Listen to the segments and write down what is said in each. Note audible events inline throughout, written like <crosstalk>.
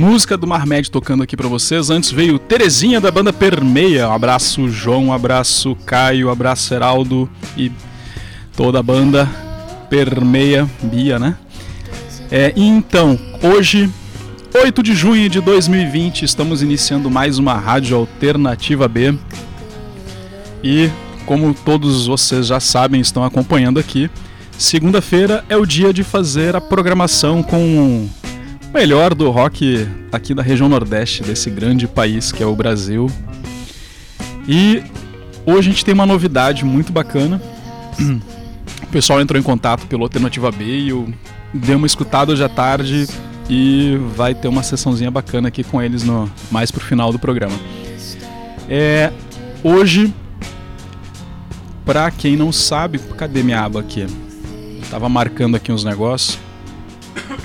música do Marmed tocando aqui pra vocês. Antes veio Terezinha da banda Permeia. Um abraço, João. Um abraço, Caio. Um abraço, Heraldo. E toda a banda Permeia. Bia, né? É, então, hoje, 8 de junho de 2020, estamos iniciando mais uma Rádio Alternativa B. E, como todos vocês já sabem, estão acompanhando aqui, segunda-feira é o dia de fazer a programação com melhor do rock aqui da região Nordeste, desse grande país que é o Brasil. E hoje a gente tem uma novidade muito bacana. <clears throat> O pessoal entrou em contato pelo Alternativa B e eu dei uma escutada hoje à tarde e vai ter uma sessãozinha bacana aqui com eles no mais pro final do programa. É, hoje, pra quem não sabe, cadê minha aba aqui? Tava marcando aqui uns negócios.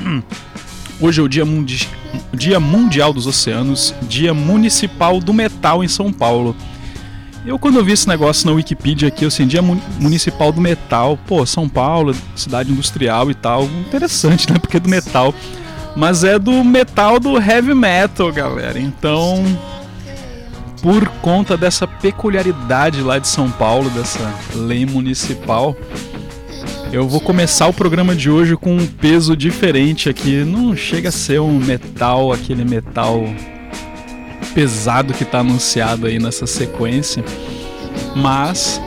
<clears throat> Hoje é o dia, mundi dia Mundial dos Oceanos, Dia Municipal do Metal em São Paulo. Eu quando eu vi esse negócio na Wikipedia aqui, assim, Dia Mu- Municipal do Metal, pô, São Paulo, cidade industrial e tal, interessante, né? Porque é do metal. Mas é do metal do heavy metal, galera. Então, por conta dessa peculiaridade lá de São Paulo, dessa lei municipal, eu vou começar o programa de hoje com um peso diferente aqui. Não chega a ser um metal, aquele metal pesado que tá anunciado aí nessa sequência. Mas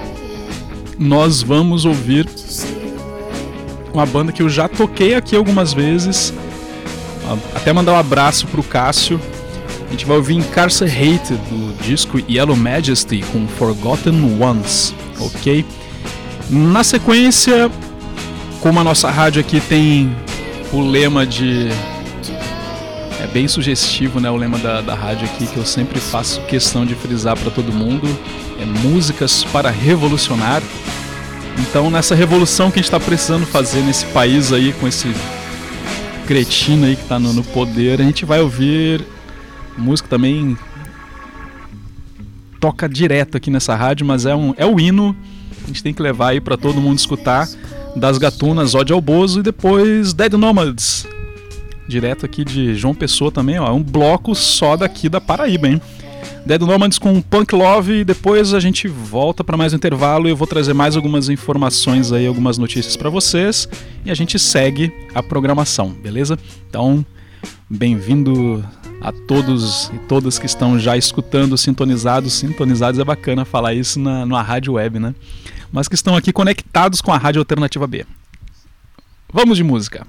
nós vamos ouvir uma banda que eu já toquei aqui algumas vezes. Até mandar um abraço pro Cássio. A gente vai ouvir Incarcerated do disco Yellow Majesty com Forgotten Ones, ok? Na sequência, como a nossa rádio aqui tem o lema de. É bem sugestivo, né? O lema da, da rádio aqui que eu sempre faço questão de frisar para todo mundo: é músicas para revolucionar. Então, nessa revolução que a gente está precisando fazer nesse país aí, com esse cretino aí que está no, no poder, a gente vai ouvir música também toca direto aqui nessa rádio, mas é, um, é o hino a gente tem que levar aí para todo mundo escutar das Gatunas, Ode ao Bozo e depois Dead Nomads. Direto aqui de João Pessoa também, ó, é um bloco só daqui da Paraíba, hein? Dead Nomads com Punk Love e depois a gente volta para mais um intervalo e eu vou trazer mais algumas informações aí, algumas notícias para vocês e a gente segue a programação, beleza? Então, bem-vindo a todos e todas que estão já escutando, sintonizados. Sintonizados é bacana falar isso na, na rádio web, né? Mas que estão aqui conectados com a Rádio Alternativa B. Vamos de música.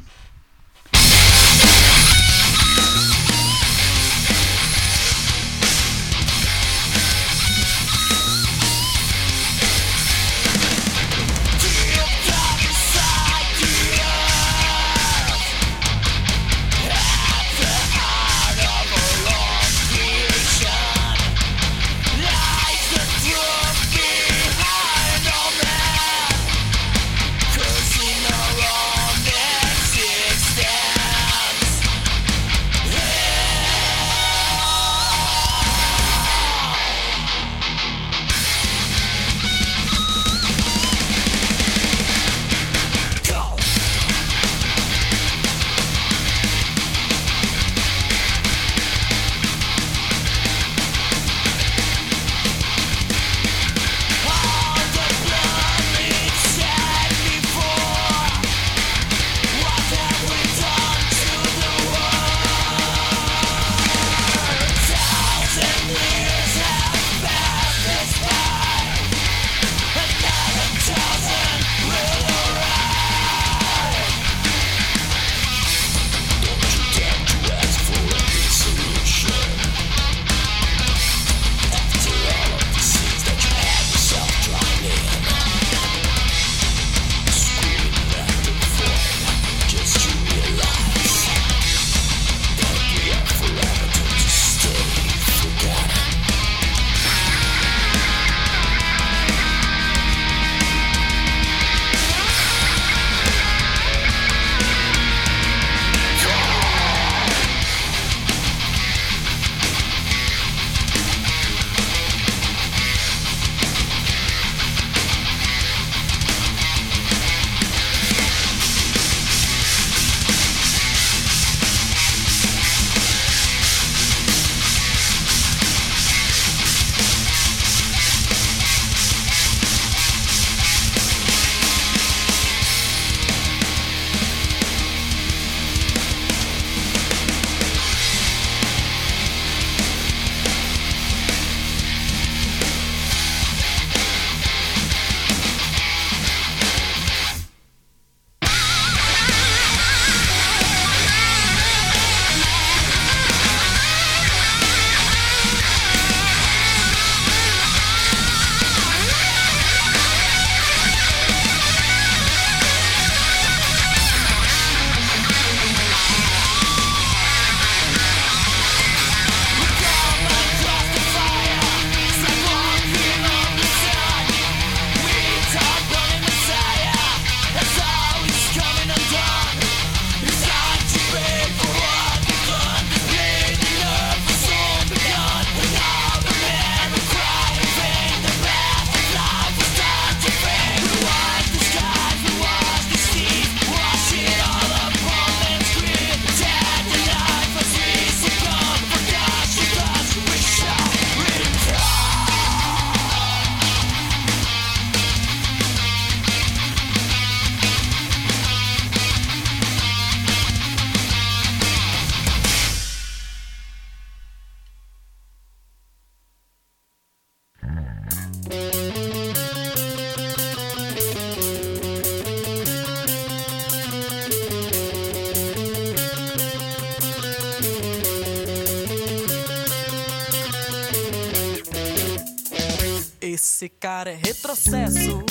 cara é retrocesso.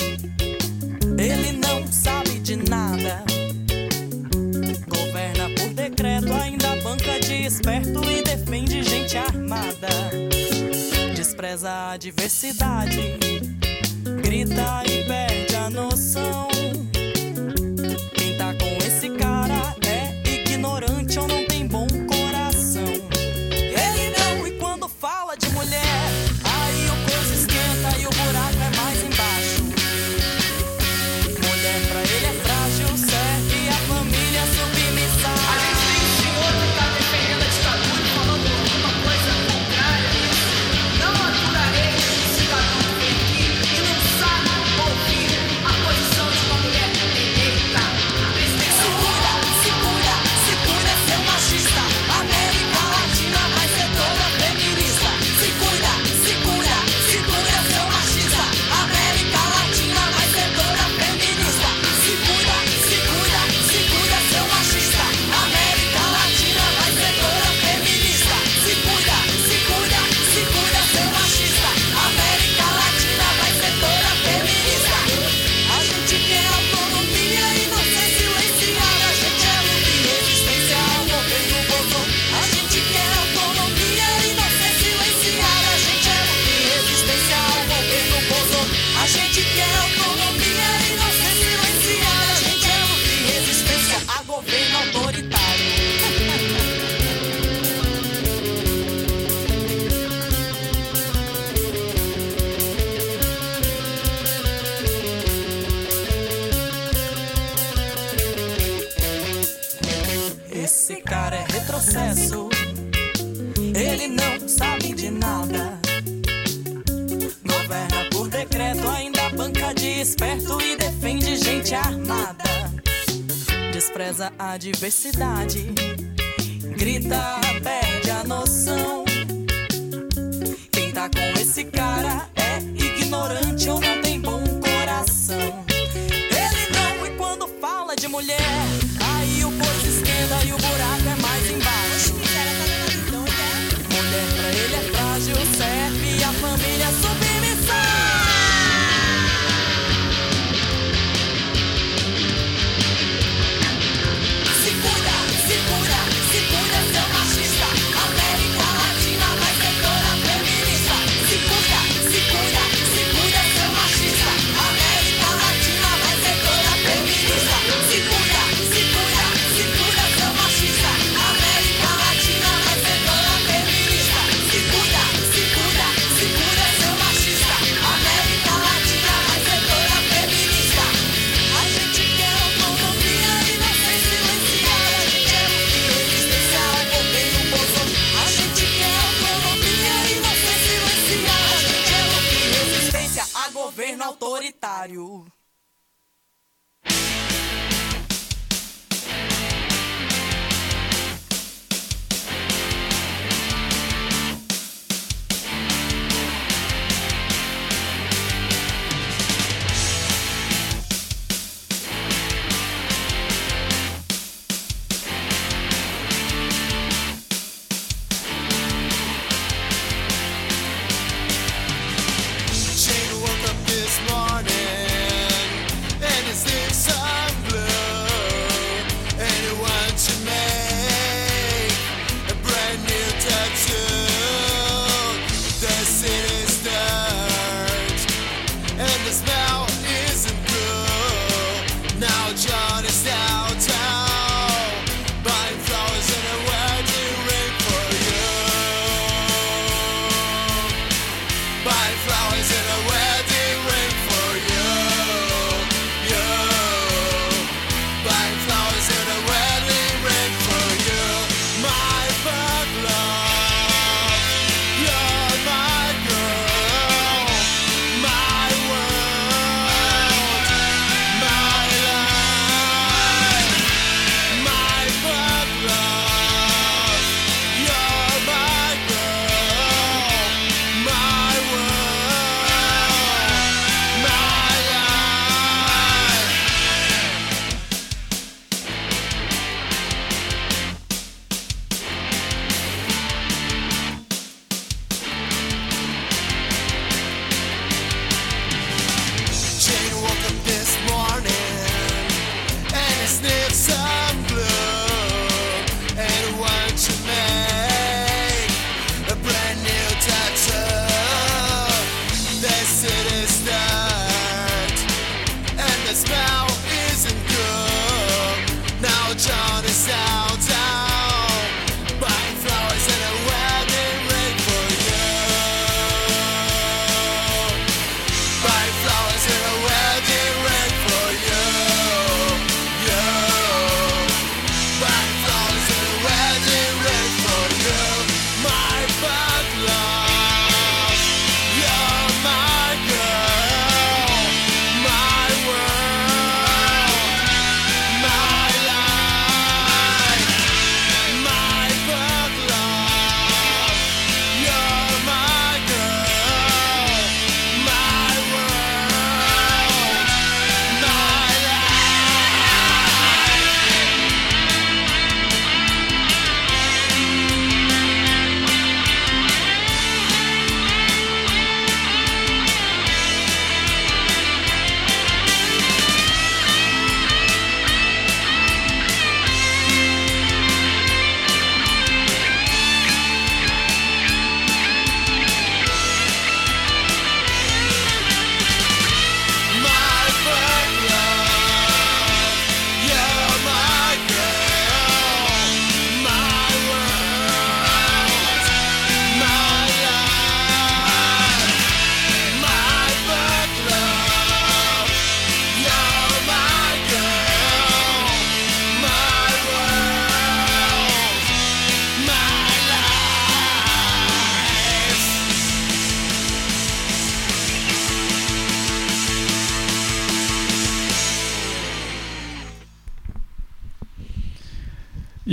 Ele não sabe de nada. Governa por decreto, ainda banca de esperto e defende gente armada. Despreza a diversidade, grita e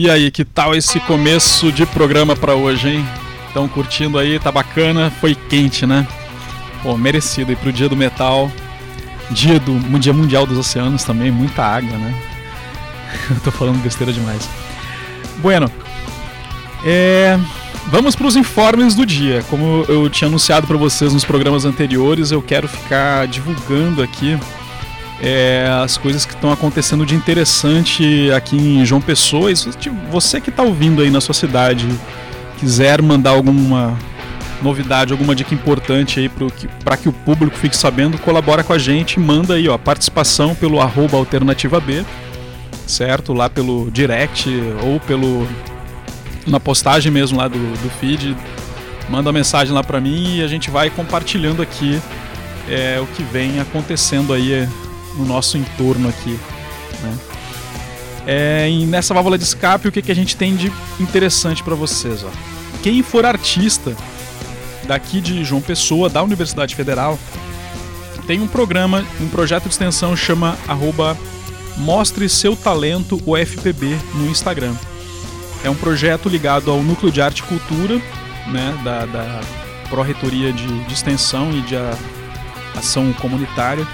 E aí, que tal esse começo de programa pra hoje, hein? Estão curtindo aí? Tá bacana? Foi quente, né? Pô, merecido aí pro Dia do Metal. Dia do Dia Mundial dos Oceanos também, muita água, né? <laughs> Eu tô falando besteira demais. Bueno, é, vamos para os informes do dia. Como eu tinha anunciado para vocês nos programas anteriores, eu quero ficar divulgando aqui é, as coisas que estão acontecendo de interessante aqui em João Pessoa. E você que está ouvindo aí na sua cidade quiser mandar alguma novidade, alguma dica importante aí para que o público fique sabendo, colabora com a gente, manda aí ó, participação pelo arroba alternativa B, certo? Lá pelo direct ou pelo na postagem mesmo lá do, do feed, manda mensagem lá para mim e a gente vai compartilhando aqui é, o que vem acontecendo aí no nosso entorno aqui, né? É, e nessa válvula de escape, o que, que a gente tem de interessante para vocês? Ó? Quem for artista daqui de João Pessoa, da Universidade Federal, tem um programa, um projeto de extensão chama arroba Mostre Seu Talento UFPB no Instagram. É um projeto ligado ao Núcleo de Arte e Cultura, né, da, da Pró-Reitoria de, de Extensão e de a, Ação Comunitária.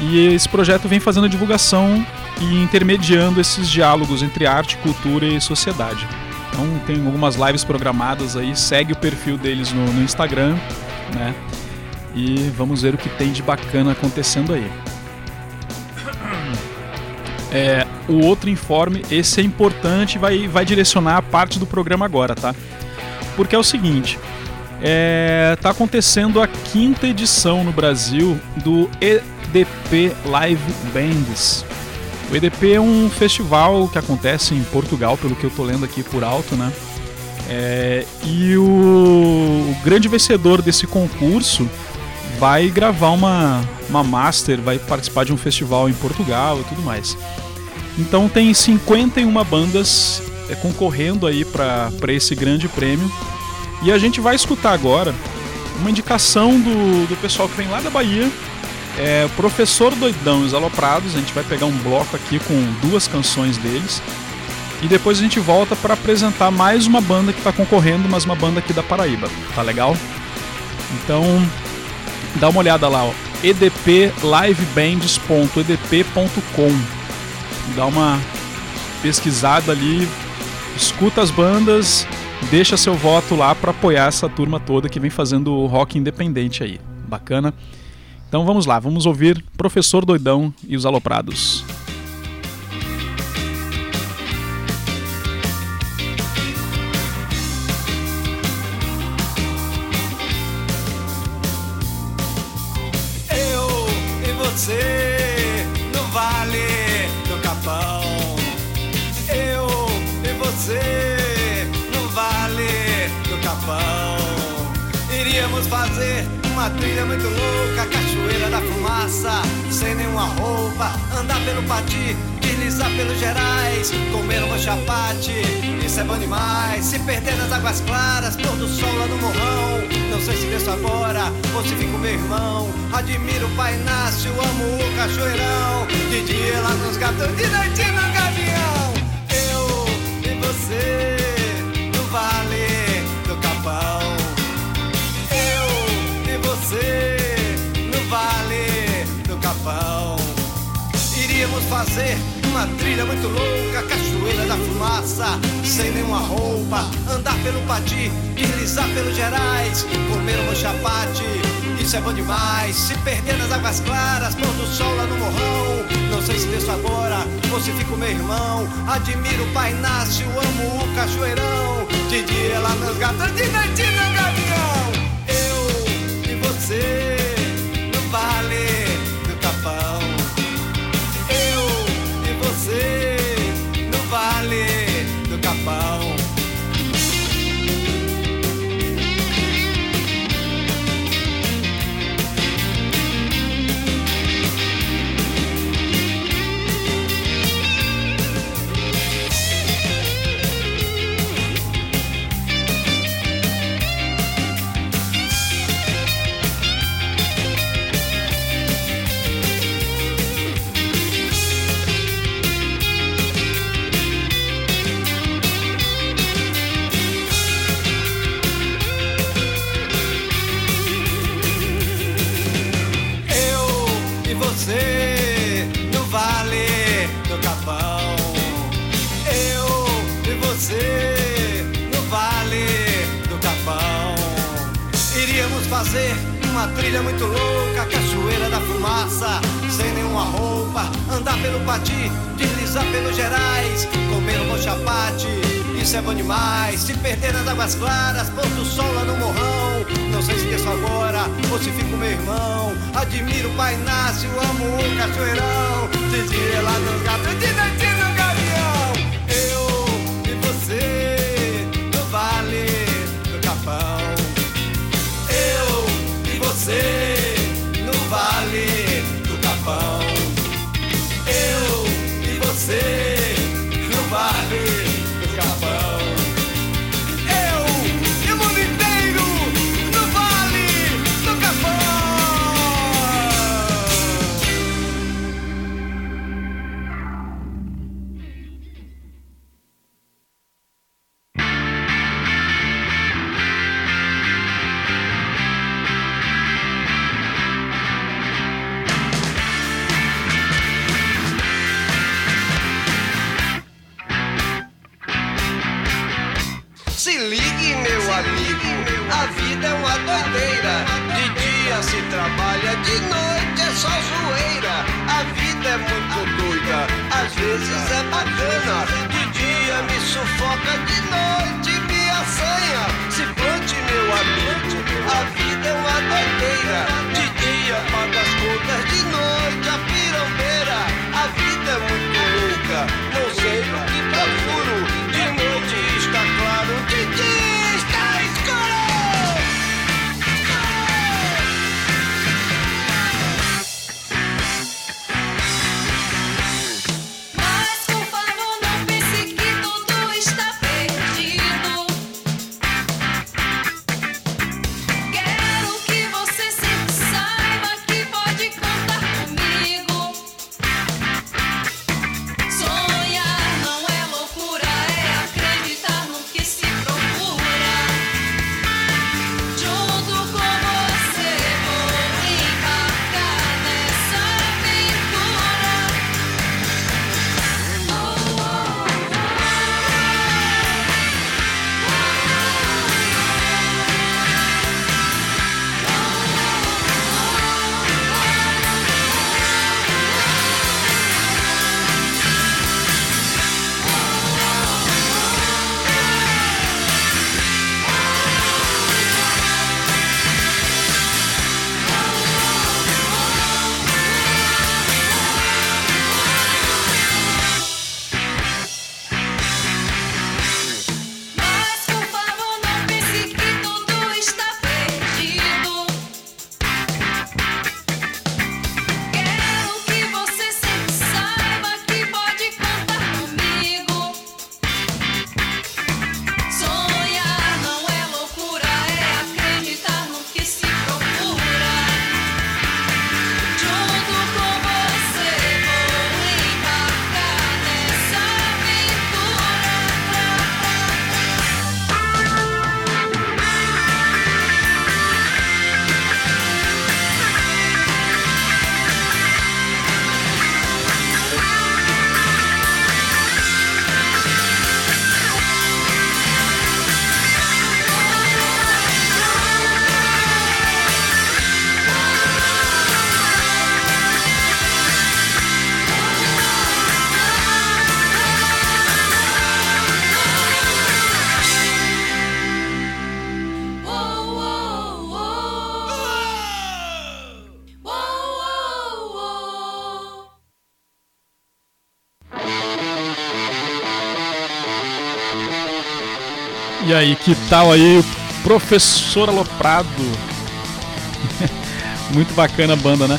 E esse projeto vem fazendo a divulgação e intermediando esses diálogos entre arte, cultura e sociedade. Então tem algumas lives programadas aí, segue o perfil deles no, no Instagram, né? E vamos ver o que tem de bacana acontecendo aí. É, o outro informe, esse é importante, vai, vai direcionar a parte do programa agora, tá? Porque é o seguinte, é, tá acontecendo a quinta edição no Brasil do EDP Live Bands. O EDP é um festival que acontece em Portugal, pelo que eu tô lendo aqui por alto, né? É, e o, o grande vencedor desse concurso vai gravar uma, uma master, vai participar de um festival em Portugal e tudo mais. Então tem 51 bandas é, concorrendo aí para esse grande prêmio. E a gente vai escutar agora uma indicação do, do pessoal que vem lá da Bahia. É, Professor Doidão e os Aloprados. A gente vai pegar um bloco aqui com duas canções deles. E depois a gente volta para apresentar mais uma banda que está concorrendo, mas uma banda aqui da Paraíba. Tá legal? Então, dá uma olhada lá, ó. edplivebands.edp.com dá uma pesquisada ali, escuta as bandas, deixa seu voto lá para apoiar essa turma toda que vem fazendo rock independente aí. Bacana? Então vamos lá, vamos ouvir Professor Doidão e os Aloprados. Uma trilha muito louca, cachoeira da fumaça, sem nenhuma roupa, andar pelo pati, deslizar pelos gerais, comer um chapate, isso é bom demais. Se perder nas águas claras, pôr do sol lá no morrão, não sei se desço agora ou se fico meu irmão. Admiro o Pai Inácio, amo o cachoeirão, de dia lá nos gatos, de noite no gavião. Eu e você no vale no Vale do Capão. Iríamos fazer uma trilha muito louca, cachoeira da fumaça, sem nenhuma roupa, andar pelo pati, deslizar pelos gerais, comer um chapate. Isso é bom demais, se perder nas águas claras, pôr do sol lá no morrão. Não sei se desço agora ou se fico meu irmão. Admiro o Pai Inácio, amo o cachoeirão. De dia lá nos gatos, de noite você fazer uma trilha muito louca, cachoeira da fumaça, sem nenhuma roupa, andar pelo Pati, deslizar pelos Gerais, comer um bom chapate, isso é bom demais. Se perder nas águas claras, pôr do sol lá no morrão, não sei se esqueço agora ou se fico meu irmão. Admiro o Pai Inácio, amo o cachoeirão, de dia lá no gato, de noite no gavião. Eu e você E aí, que tal aí Professor Aloprado? <laughs> Muito bacana a banda, né?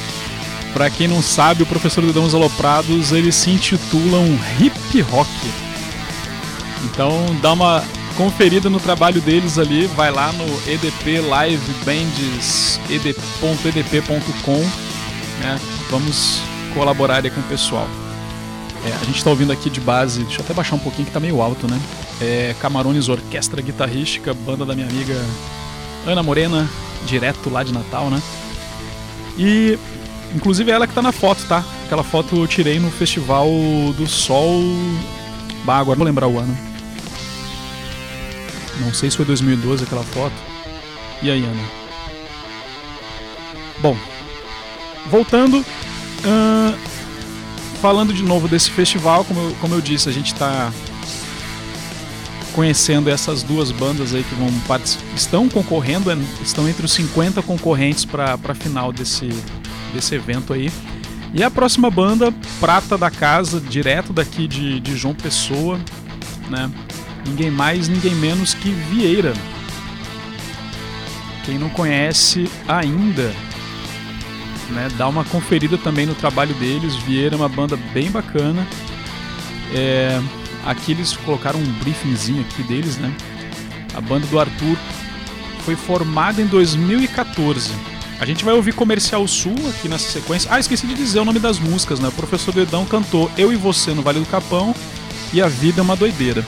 Pra quem não sabe, o Professor Dedãos Aloprados, eles se intitulam Hip Rock. Então dá uma conferida no trabalho deles ali, vai lá no EDP Live Bands, ed.edp.com, né? Vamos colaborar aí com o pessoal. É, a gente tá ouvindo aqui de base, deixa eu até baixar um pouquinho que tá meio alto, né? É Camarones Orquestra Guitarrística, banda da minha amiga Ana Morena, direto lá de Natal, né? E inclusive é ela que tá na foto, tá? Aquela foto eu tirei no Festival do Sol. Bah, agora não vou lembrar o ano. Não sei se foi 2012 aquela foto. E aí, Ana? Bom, voltando, ahn, falando de novo desse festival, como eu, como eu disse, a gente está conhecendo essas duas bandas aí que vão estão concorrendo, é, estão entre os 50 concorrentes para a final desse, desse evento aí. E a próxima banda, Prata da Casa, direto daqui de, de João Pessoa, né? Ninguém mais, ninguém menos que Vieira. Quem não conhece ainda, né, dá uma conferida também no trabalho deles. Vieira é uma banda bem bacana. É, aqui eles colocaram um briefingzinho aqui deles, né? A banda do Arthur foi formada em 2014. A gente vai ouvir Comercial Sul aqui nessa sequência. Ah, esqueci de dizer o nome das músicas, né? O professor Dedão cantou Eu e Você no Vale do Capão e A Vida é uma Doideira.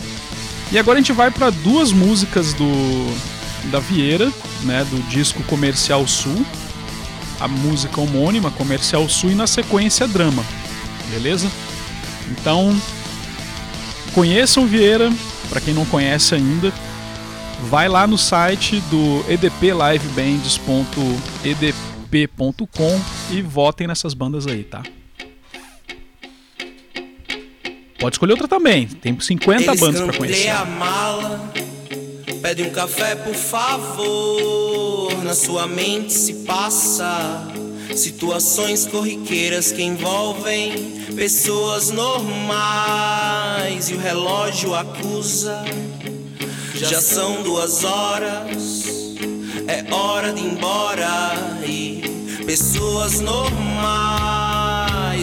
E agora a gente vai para duas músicas do da Vieira, né, do disco Comercial Sul, a música homônima Comercial Sul e na sequência Drama. Beleza? Então, conheçam Vieira, para quem não conhece ainda, vai lá no site do edplivebands.edp.com e votem nessas bandas aí, tá? Pode escolher outra também, tem 50 Eles bandas para conhecer. a mala, pede um café por favor. Na sua mente se passa situações corriqueiras que envolvem pessoas normais e o relógio acusa. Já são duas horas, é hora de ir embora e pessoas normais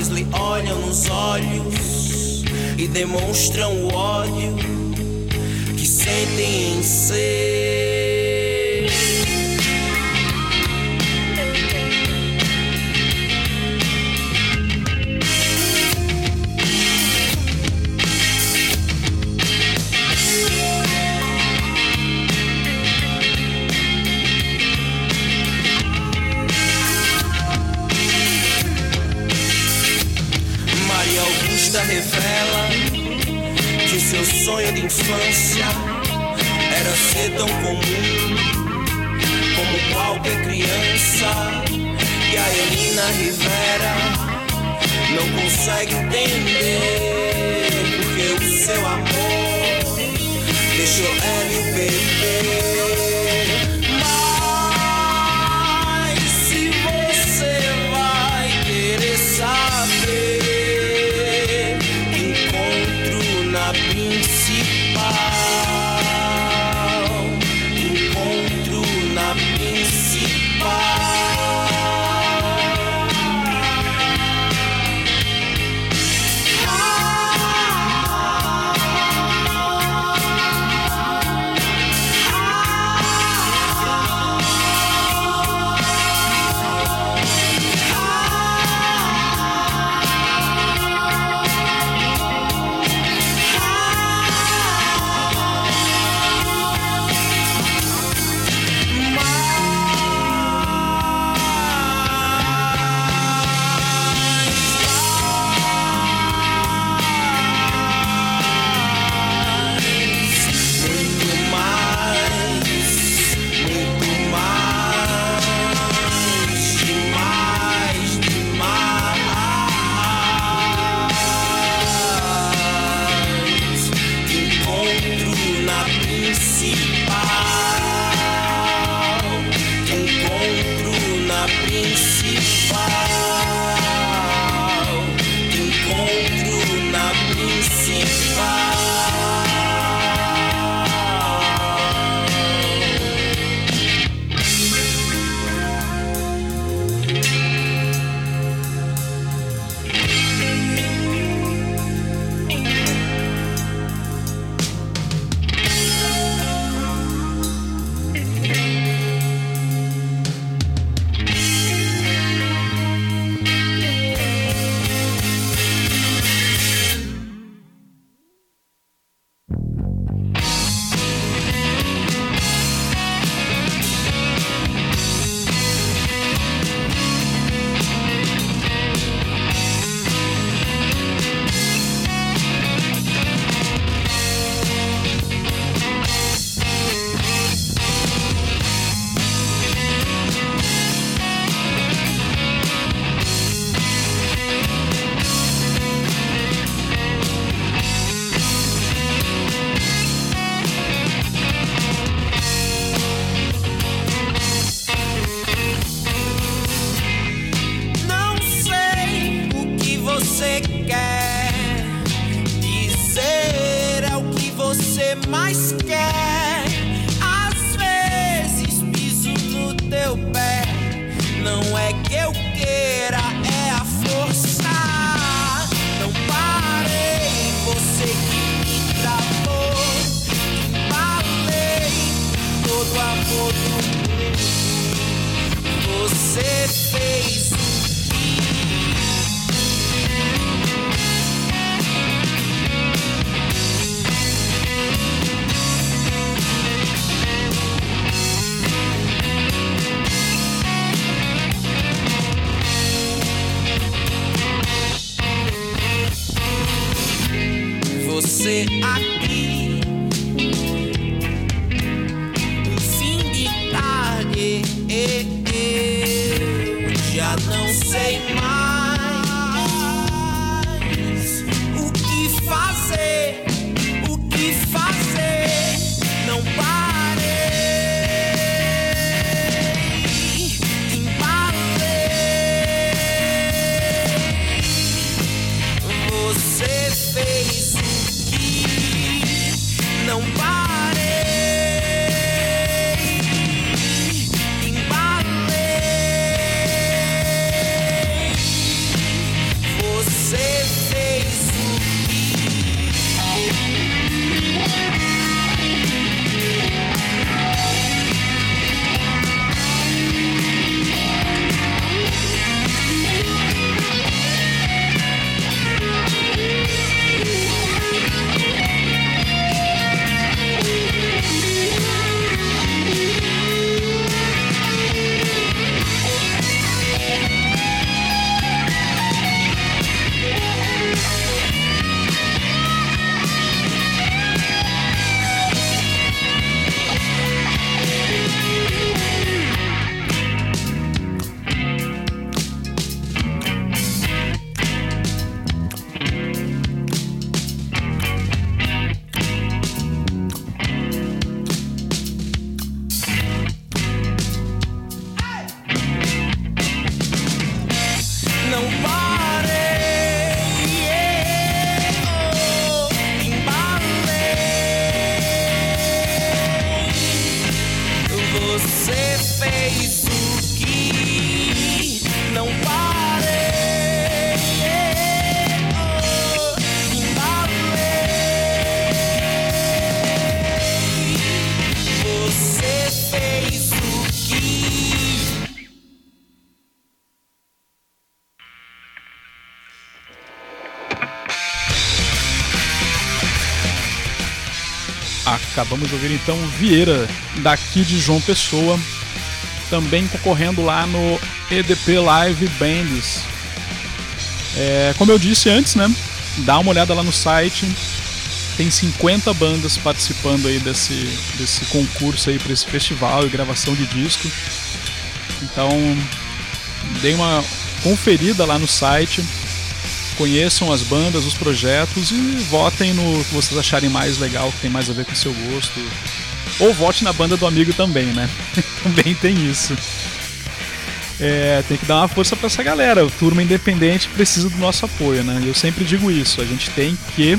lhe olham nos olhos e demonstram o ódio que sentem em ser. Revela que seu sonho de infância era ser tão comum como qualquer criança. E a Elina Rivera não consegue entender porque o seu amor deixou ela e bebê. De ouvir então Vieira, daqui de João Pessoa, também concorrendo lá no EDP Live Bands. É, como eu disse antes, né? Dá uma olhada lá no site. Tem 50 bandas participando aí desse, desse concurso aí para esse festival e gravação de disco. Então, dê uma conferida lá no site conheçam as bandas, os projetos e votem no que vocês acharem mais legal, que tem mais a ver com o seu gosto. Ou vote na banda do amigo também, né? <laughs> também tem isso. É, tem que dar uma força para essa galera. O Turma Independente precisa do nosso apoio, né? Eu sempre digo isso. A gente tem que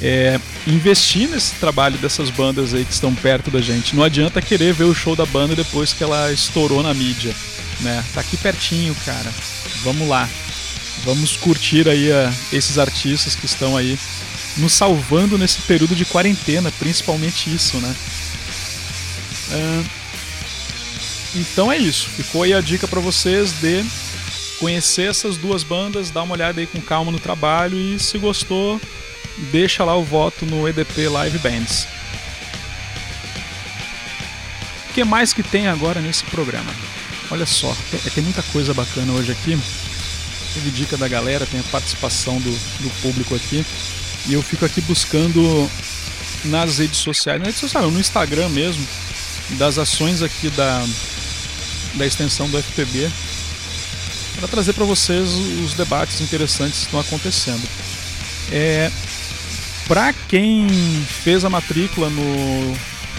é, investir nesse trabalho dessas bandas aí que estão perto da gente. Não adianta querer ver o show da banda depois que ela estourou na mídia, né? Tá aqui pertinho, cara. Vamos lá. Vamos curtir aí a, esses artistas que estão aí nos salvando nesse período de quarentena, principalmente isso, né? Ah, então é isso. Ficou aí a dica para vocês de conhecer essas duas bandas, dar uma olhada aí com calma no trabalho e se gostou, deixa lá o voto no EDP Live Bands. O que mais que tem agora nesse programa? Olha só, tem, tem muita coisa bacana hoje aqui. Teve dica da galera, tem a participação do, do público aqui. E eu fico aqui buscando nas redes sociais, na rede social, no Instagram mesmo, das ações aqui da, da extensão do FPB, para trazer para vocês os debates interessantes que estão acontecendo. É, para quem fez a matrícula no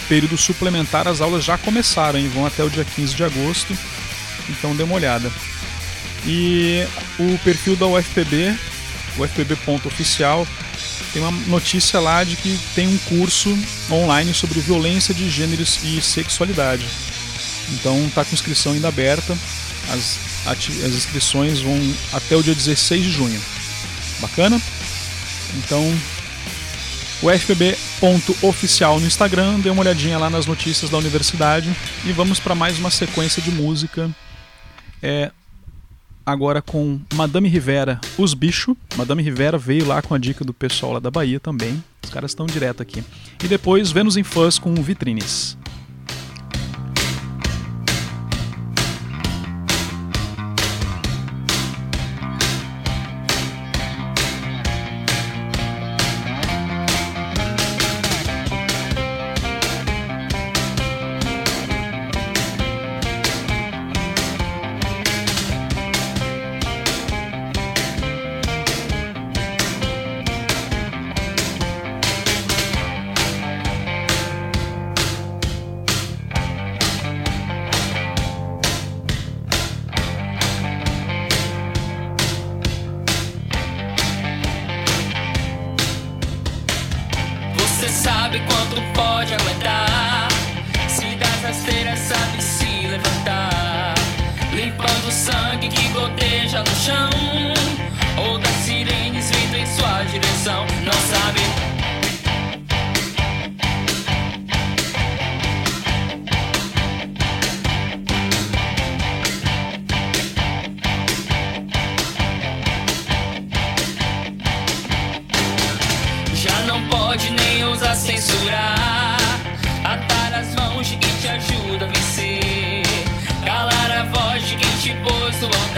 período suplementar, as aulas já começaram e vão até o dia 15 de agosto, então dê uma olhada. E o perfil da UFPB, ufpb.oficial, tem uma notícia lá de que tem um curso online sobre violência de gêneros e sexualidade. Então tá com inscrição ainda aberta. As, as inscrições vão até o dia 16 de junho. Bacana? Então, ufpb.oficial no Instagram, dê uma olhadinha lá nas notícias da universidade e vamos para mais uma sequência de música. É, agora com Madame Rivera, Os Bichos. Madame Rivera veio lá com a dica do pessoal lá da Bahia também. Os caras estão direto aqui. E depois Vênus em Fãs com Vitrines. pode nem ousar censurar. Atar as mãos de quem te ajuda a vencer. Calar a voz de quem te pôs no altar.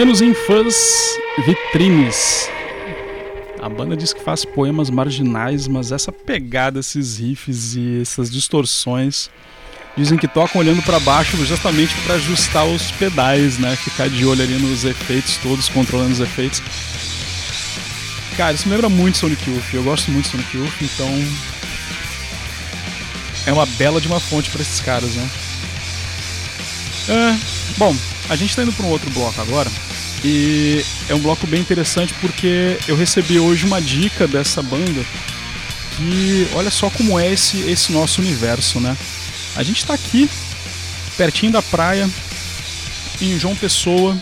Vênus em Fãs Vitrines. A banda diz que faz poemas marginais, mas essa pegada, esses riffs e essas distorções dizem que tocam olhando para baixo justamente para ajustar os pedais, né? Ficar de olho ali nos efeitos todos, controlando os efeitos. Cara, isso me lembra muito Sonic Youth. Eu gosto muito de Sonic Youth, então é uma bela de uma fonte para esses caras, né? É, bom, a gente tá indo para um outro bloco agora. E é um bloco bem interessante porque eu recebi hoje uma dica dessa banda que olha só como é esse, esse nosso universo, né? A gente tá aqui, pertinho da praia, em João Pessoa,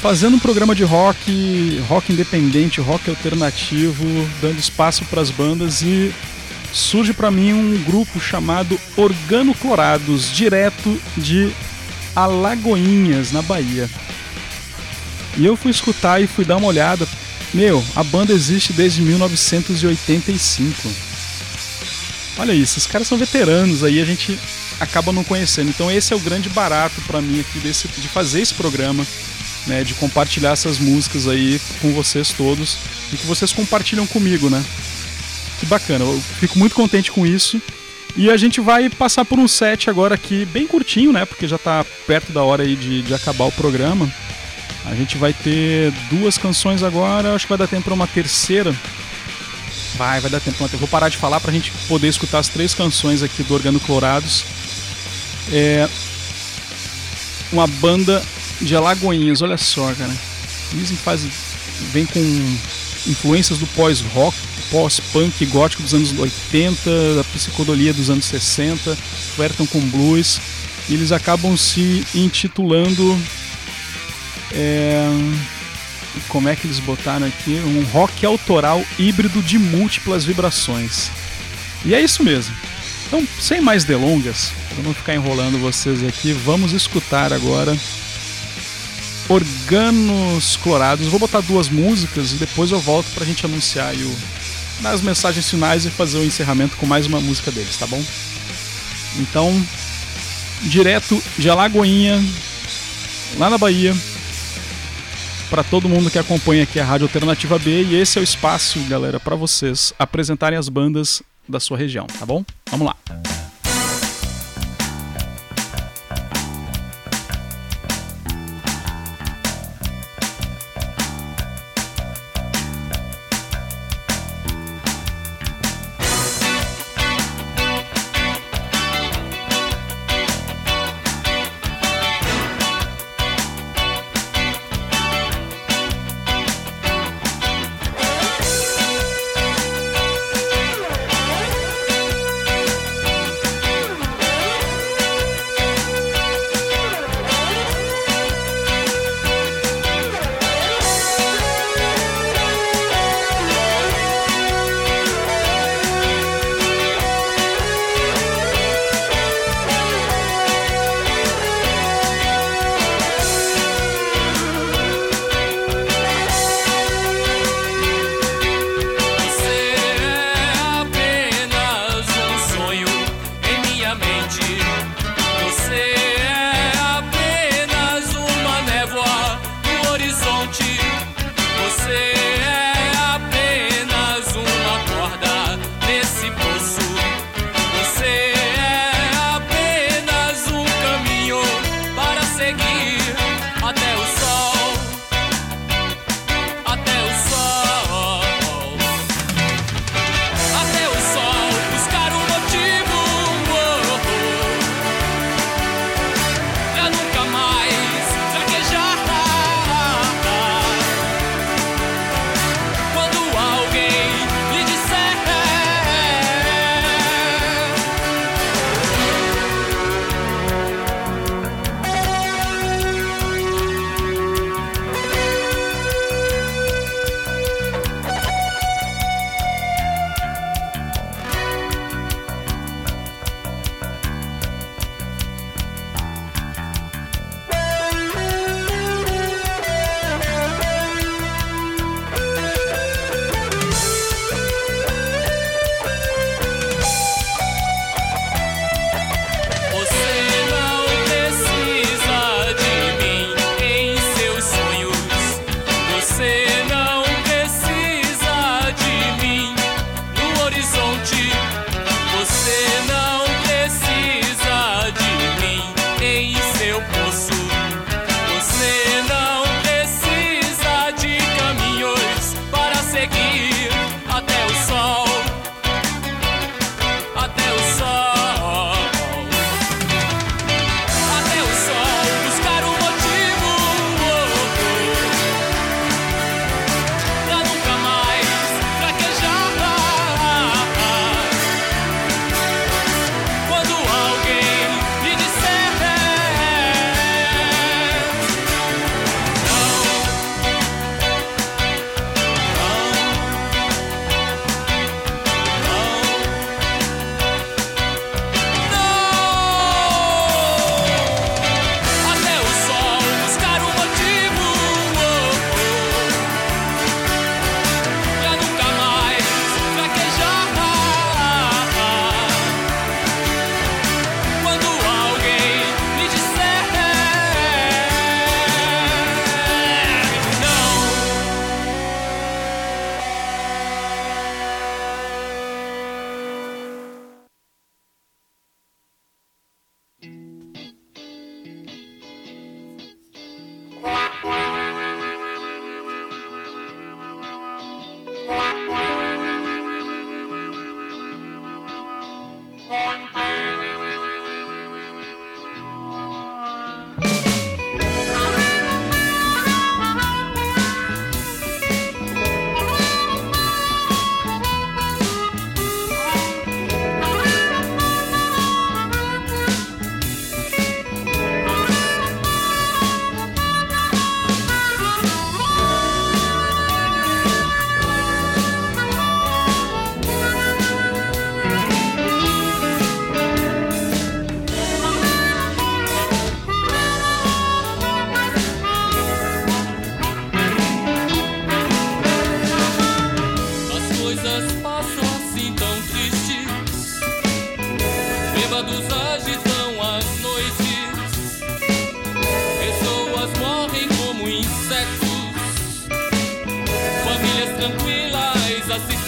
fazendo um programa de rock, rock independente, rock alternativo, dando espaço para as bandas e surge para mim um grupo chamado Organo Clorados, direto de Alagoinhas, na Bahia. E eu fui escutar e fui dar uma olhada. Meu, a banda existe desde 1985. Olha isso, esses caras são veteranos aí, a gente acaba não conhecendo. Então esse é o grande barato para mim aqui desse, de fazer esse programa, né, de compartilhar essas músicas aí com vocês todos e que vocês compartilham comigo, né? Que bacana, eu fico muito contente com isso. E a gente vai passar por um set agora aqui, bem curtinho, né? Porque já tá perto da hora aí de, de acabar o programa. A gente vai ter duas canções agora, acho que vai dar tempo para uma terceira. Vai, vai dar tempo. Vou parar de falar pra gente poder escutar as três canções aqui do Organo Clorados. É. Uma banda de Alagoinhas, olha só, cara. Dizem que faz. vem com influências do pós-rock, pós-punk gótico dos anos 80, da psicodelia dos anos 60, flertam com blues. E eles acabam se intitulando. É, como é que eles botaram aqui? Um rock autoral híbrido de múltiplas vibrações. E é isso mesmo. Então, sem mais delongas, para não ficar enrolando vocês aqui, vamos escutar agora Organos Clorados. Vou botar duas músicas e depois eu volto para a gente anunciar o, nas mensagens finais e fazer o encerramento com mais uma música deles, tá bom? Então, direto de Alagoinha, lá na Bahia, para todo mundo que acompanha aqui a Rádio Alternativa B e esse é o espaço, galera, para vocês apresentarem as bandas da sua região, tá bom? Vamos lá.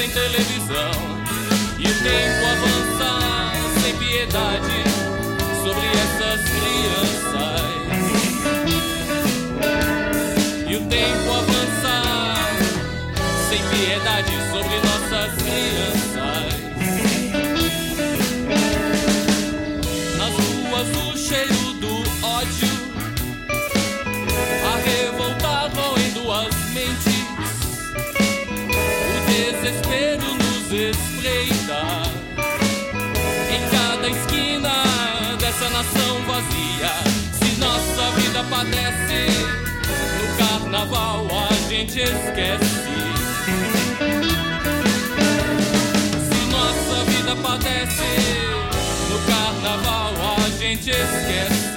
Assistem televisão. E o tempo avança carnaval a gente esquece. Se nossa vida padece, no carnaval a gente esquece.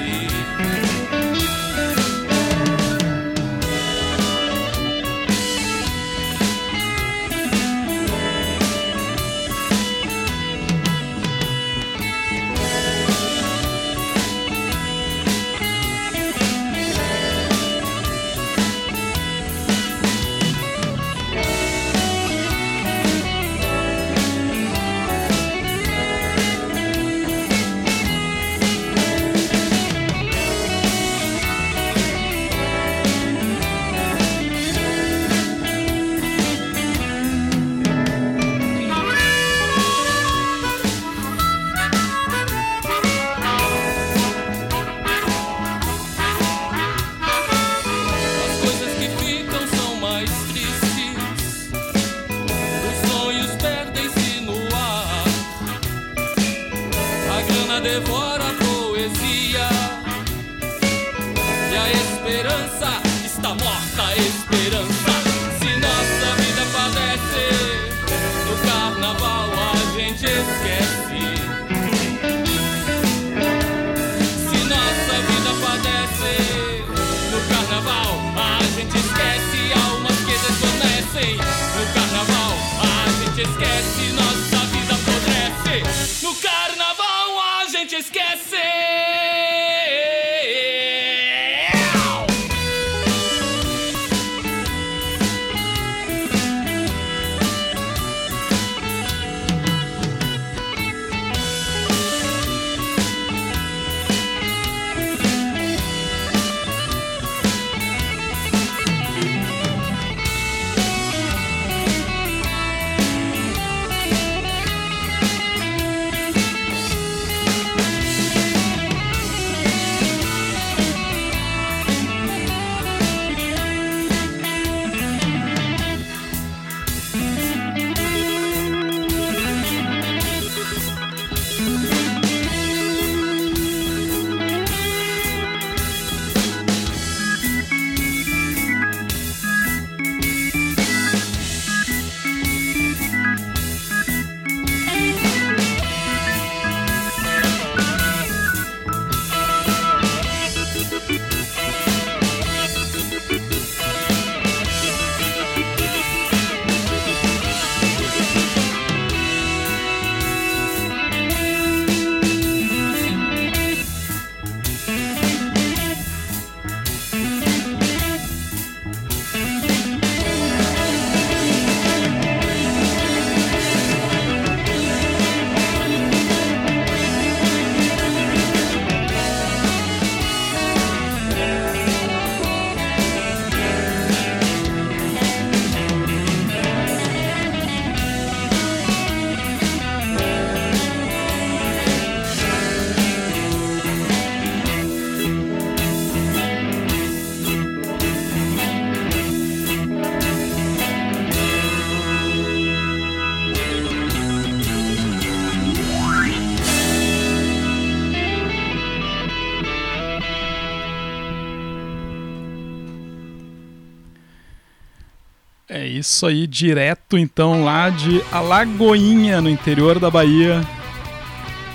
É isso aí, direto então lá de Alagoinha, no interior da Bahia.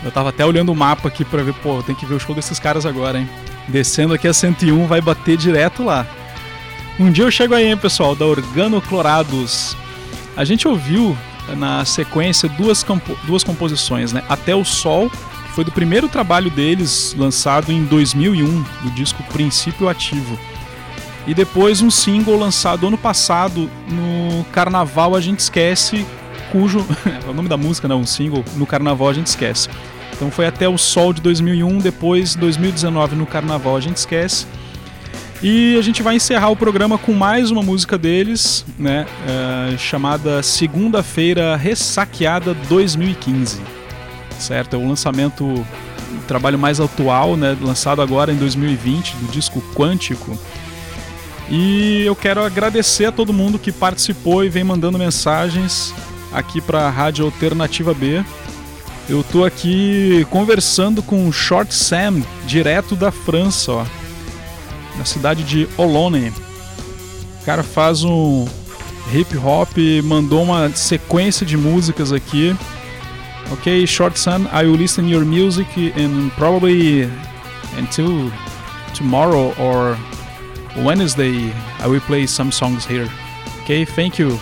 Eu tava até olhando o mapa aqui pra ver, pô, tem que ver o show desses caras agora, hein? Descendo aqui a 101, vai bater direto lá. Um dia eu chego aí, hein, pessoal, da Organoclorados. A gente ouviu na sequência duas, compo- duas composições, né? Até o Sol, que foi do primeiro trabalho deles, lançado em 2001, do disco Princípio Ativo. E depois um single lançado ano passado no Carnaval A Gente Esquece, cujo. é <laughs> o nome da música, não, um single, no Carnaval A Gente Esquece. Então foi até o Sol de 2001, depois 2019 no Carnaval A Gente Esquece. E a gente vai encerrar o programa com mais uma música deles, né? eh, chamada Segunda-feira Ressaqueada 2015. Certo? É o lançamento, o trabalho mais atual, né? Lançado agora em 2020, do disco Quântico. E eu quero agradecer a todo mundo que participou e vem mandando mensagens aqui para a Rádio Alternativa B. Eu tô aqui conversando com o Short Sam, direto da França, ó na cidade de Olone. O cara faz um hip hop, mandou uma sequência de músicas aqui. Ok, Short Sun, I will listen your music and probably until tomorrow or Wednesday I will play some songs here. Ok, thank you.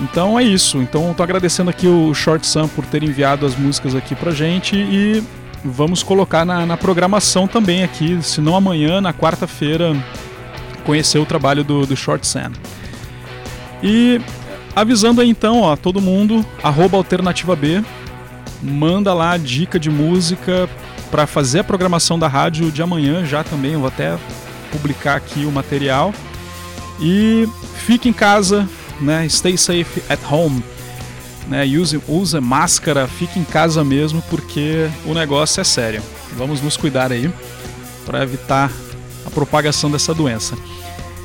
Então é isso. Então tô agradecendo aqui o Short Sun por ter enviado as músicas aqui pra gente e vamos colocar na, na programação também aqui, se não amanhã, na quarta-feira, conhecer o trabalho do, do Short Sam. E avisando aí então, ó, todo mundo, arroba alternativa B, manda lá dica de música para fazer a programação da rádio de amanhã já também, eu vou até publicar aqui o material. E fique em casa, né? Stay safe at home né, use, use máscara, fique em casa mesmo, porque o negócio é sério. Vamos nos cuidar aí para evitar a propagação dessa doença.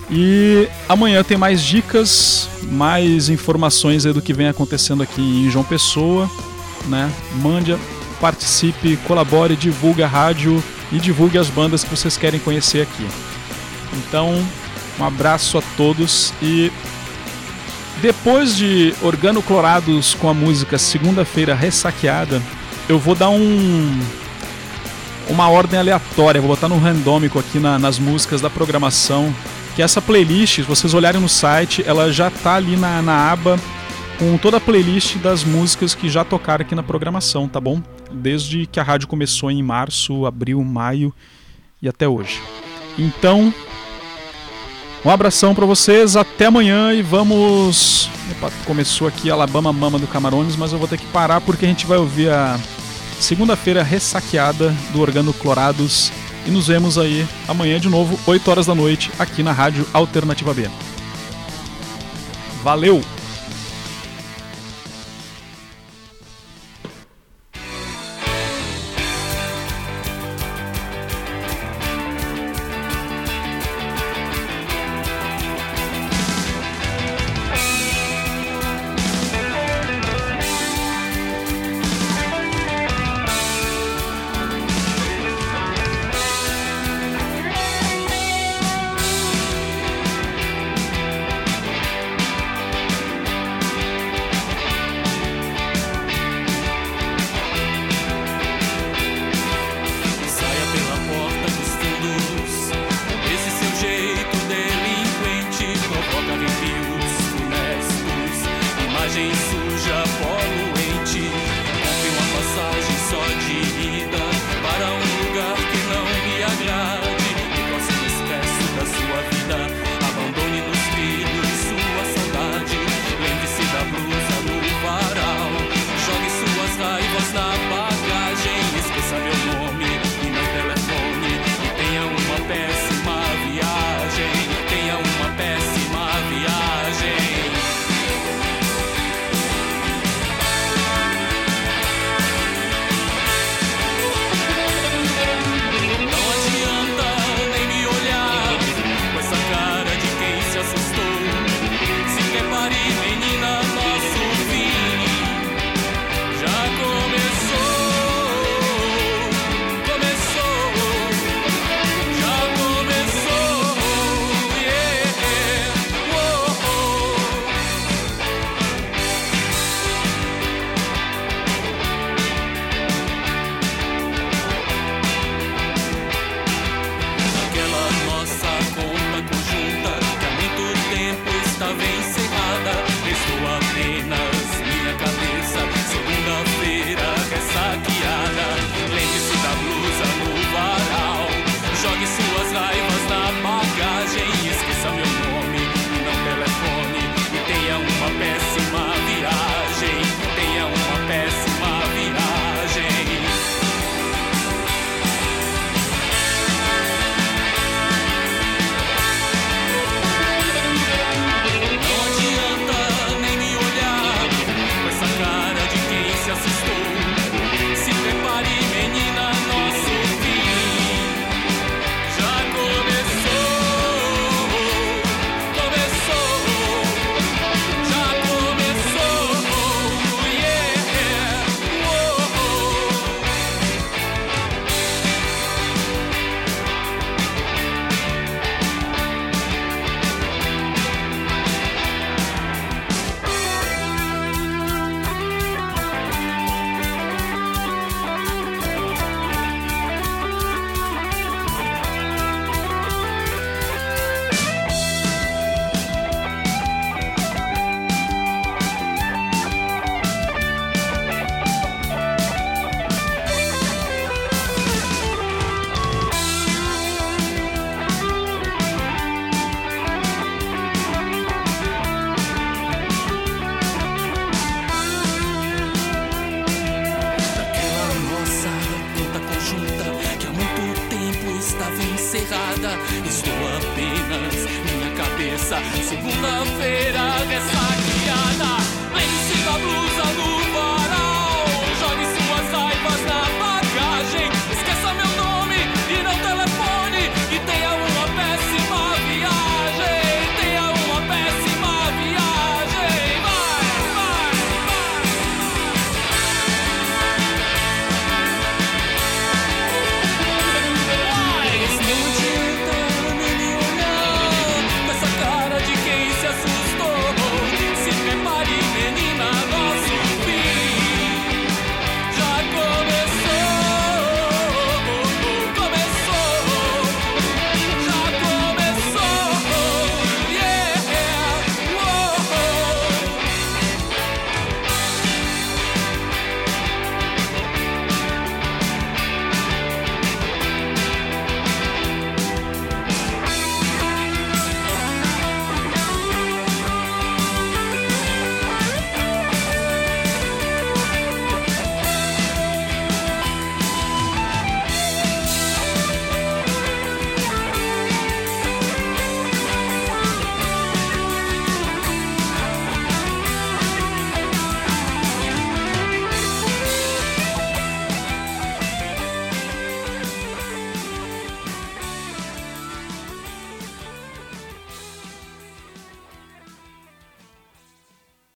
E amanhã tem mais dicas, mais informações do que vem acontecendo aqui em João Pessoa, né? Mande, participe, colabore, divulgue a rádio e divulgue as bandas que vocês querem conhecer aqui. Então, um abraço a todos e depois de organoclorados com a música Segunda-feira Ressaqueada, eu vou dar um uma ordem aleatória, vou botar no randômico aqui na- nas músicas da programação, que essa playlist, se vocês olharem no site, ela já tá ali na, na aba com toda a playlist das músicas que já tocaram aqui na programação, tá bom? Desde que a rádio começou em março, abril, maio e até hoje. Então, um abração pra vocês, até amanhã e vamos. Opa, começou aqui Alabama Mama do Camarões, mas eu vou ter que parar porque a gente vai ouvir a segunda-feira ressaqueada do Organo Clorados e nos vemos aí amanhã de novo, 8 horas da noite, aqui na Rádio Alternativa B. Valeu!